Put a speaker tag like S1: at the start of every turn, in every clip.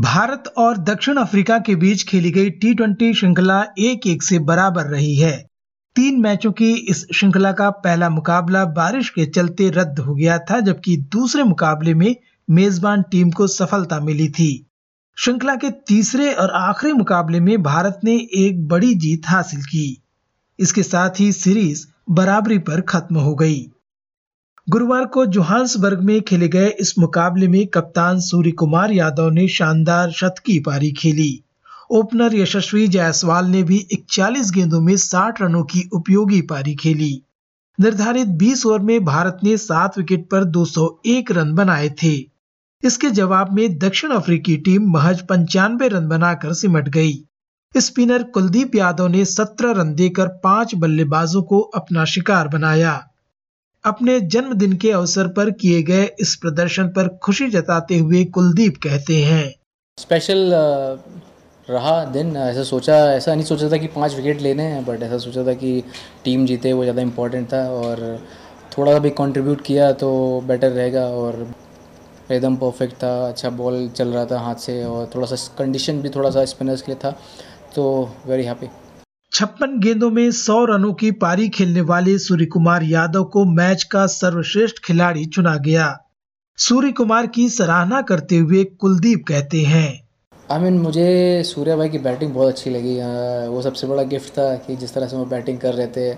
S1: भारत और दक्षिण अफ्रीका के बीच खेली गई टी ट्वेंटी श्रृंखला एक एक से बराबर रही है। तीन मैचों की इस श्रृंखला का पहला मुकाबला बारिश के चलते रद्द हो गया था, जबकि दूसरे मुकाबले में मेजबान टीम को सफलता मिली थी। श्रृंखला के तीसरे और आखिरी मुकाबले में भारत ने एक बड़ी जीत हासिल की। इसके साथ ही सीरीज़ बराबरी पर खत्म हो गई। गुरुवार को जोहान्सबर्ग में खेले गए इस मुकाबले में कप्तान सूर्य कुमार यादव ने शानदार शतकी पारी खेली। ओपनर यशस्वी जायसवाल ने भी 41 गेंदों में 60 रनों की उपयोगी पारी खेली। निर्धारित 20 ओवर में भारत ने 7 विकेट पर 201 रन बनाए थे। इसके जवाब में दक्षिण अफ्रीकी टीम महज पंचानवे रन बनाकर सिमट गई। स्पिनर कुलदीप यादव ने 17 रन देकर पाँच बल्लेबाजों को अपना शिकार बनाया। अपने जन्मदिन के अवसर पर किए गए इस प्रदर्शन पर खुशी जताते हुए कुलदीप कहते हैं।
S2: स्पेशल रहा दिन। ऐसा सोचा, ऐसा नहीं सोचा था कि पाँच विकेट लेने हैं बट ऐसा सोचा था कि टीम जीते, वो ज़्यादा इम्पोर्टेंट था और थोड़ा सा भी कंट्रीब्यूट किया तो बेटर रहेगा और एकदम परफेक्ट था अच्छा बॉल चल रहा था हाथ से और थोड़ा सा कंडीशन भी थोड़ा सा स्पिनर्स के लिए था तो वेरी हैप्पी
S1: छप्पन गेंदों में 100 रनों की पारी खेलने वाले सूर्य कुमार यादव को मैच का सर्वश्रेष्ठ खिलाड़ी चुना गया। सूर्य कुमार की सराहना करते हुए कुलदीप कहते हैं
S2: आई I मीन mean, मुझे सूर्या भाई की बैटिंग बहुत अच्छी लगी। वो सबसे बड़ा गिफ्ट था कि जिस तरह से वो बैटिंग कर रहे थे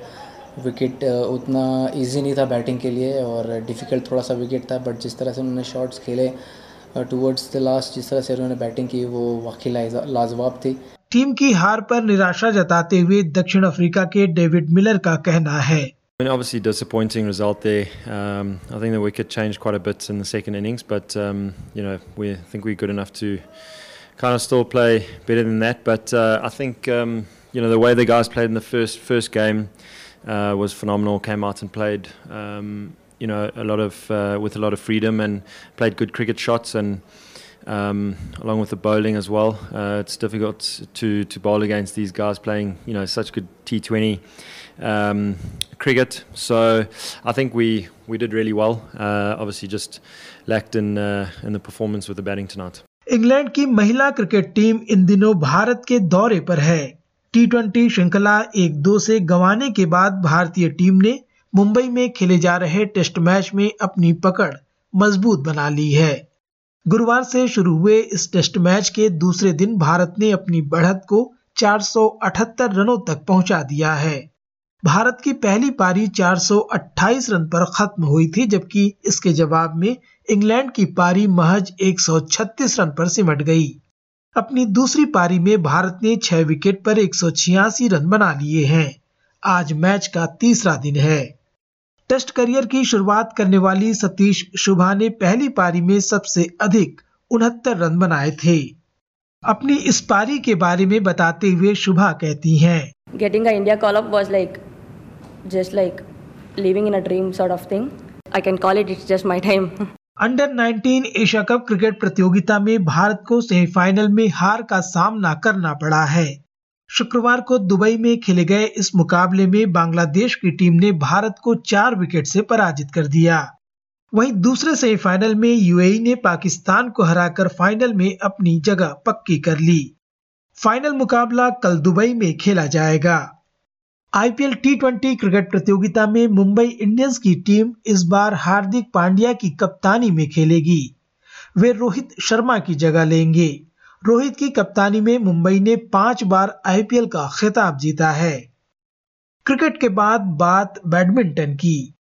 S2: विकेट उतना इजी नहीं था बैटिंग के लिए और डिफ़िकल्ट थोड़ा सा विकेट था बट जिस तरह से उन्होंने शॉट्स खेले टूवर्ड्स द लास्ट जिस तरह से उन्होंने बैटिंग की वो वाकई लाजवाब थी।
S1: टीम की हार पर निराशा जताते हुए दक्षिण अफ्रीका के डेविड मिलर का कहना है
S3: I mean, obviously, disappointing result there. Um, I think the wicket changed quite a bit in the second innings, but um, you know, we think we're good enough to kind of still play better than that. But uh, I think um, you know the way the guys played in the first first game uh, was phenomenal. Came out and played, um, you know, a lot of uh, with a lot of freedom and played good cricket shots and um, along with the bowling as well. Uh, it's difficult to, to bowl against these guys playing, you know, such good T20 um, cricket. So I think we, we did really well. Uh, obviously, just lacked in uh, in the performance with the batting tonight.
S1: England की महिला cricket team इन दिनों भारत के दौरे पर है T twenty श्रृंखला एक दो से गंवाने के बाद भारतीय टीम ने मुंबई में खेले जा रहे टेस्ट मैच में अपनी पकड़ मजबूत बना ली है गुरुवार से शुरू हुए इस टेस्ट मैच के दूसरे दिन भारत ने अपनी बढ़त को 478 रनों तक पहुँचा दिया है। भारत की पहली पारी 428 रन पर खत्म हुई थी, जबकि इसके जवाब में इंग्लैंड की पारी महज 136 रन पर सिमट गई। अपनी दूसरी पारी में भारत ने छह विकेट पर एक सौ छियासी रन बना लिए हैं। आज मैच का तीसरा दिन है। टेस्ट करियर की शुरुआत करने वाली सतीश शुभा ने पहली पारी में सबसे अधिक उनहत्तर रन बनाए थे। अपनी इस पारी के बारे में बताते हुए शुभा कहती हैं।
S4: Getting India call up was like just like living in a dream sort of thing I can call it it's just my time
S1: under 19 Asia cup cricket प्रतियोगिता में भारत को सेमीफाइनल में हार का सामना करना पड़ा है। शुक्रवार को दुबई में खेले गए इस मुकाबले में बांग्लादेश की टीम ने भारत को चार विकेट से पराजित कर दिया। वहीं दूसरे सेमीफाइनल में यूएई ने पाकिस्तान को हराकर फाइनल में अपनी जगह पक्की कर ली। फाइनल मुकाबला कल दुबई में खेला जाएगा। आईपीएल टी ट्वेंटी क्रिकेट प्रतियोगिता में मुंबई इंडियंस की टीम इस बार हार्दिक पांड्या की कप्तानी में खेलेगी। वे रोहित शर्मा की जगह लेंगे। रोहित की कप्तानी में मुंबई ने पाँच बार आईपीएल का खिताब जीता है। क्रिकेट के बाद बात बैडमिंटन की।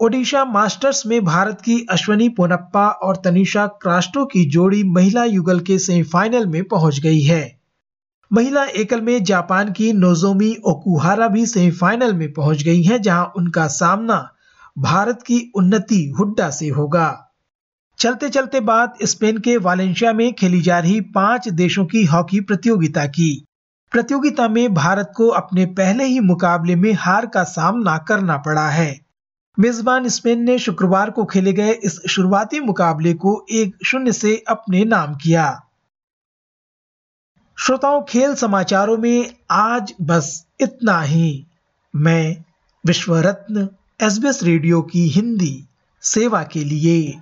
S1: ओडिशा मास्टर्स में भारत की अश्वनी पोनप्पा और तनिषा क्रास्टो की जोड़ी महिला युगल के सेमीफाइनल में पहुँच गई है। महिला एकल में जापान की नोजोमी ओकुहारा भी सेमीफाइनल में पहुँच गई हैं, जहाँ उनका सामना भारत की उन्नति हुड्डा से होगा। चलते चलते बात स्पेन के वालेंशिया में खेली जा रही पाँच देशों की हॉकी प्रतियोगिता की। प्रतियोगिता में भारत को अपने पहले ही मुकाबले में हार का सामना करना पड़ा है। मेजबान स्पेन ने शुक्रवार को खेले गए इस शुरुआती मुकाबले को एक शून्य से अपने नाम किया। श्रोताओं, खेल समाचारों में आज बस इतना ही। मैं विश्व रत्न एसबीएस रेडियो की हिंदी सेवा के लिए।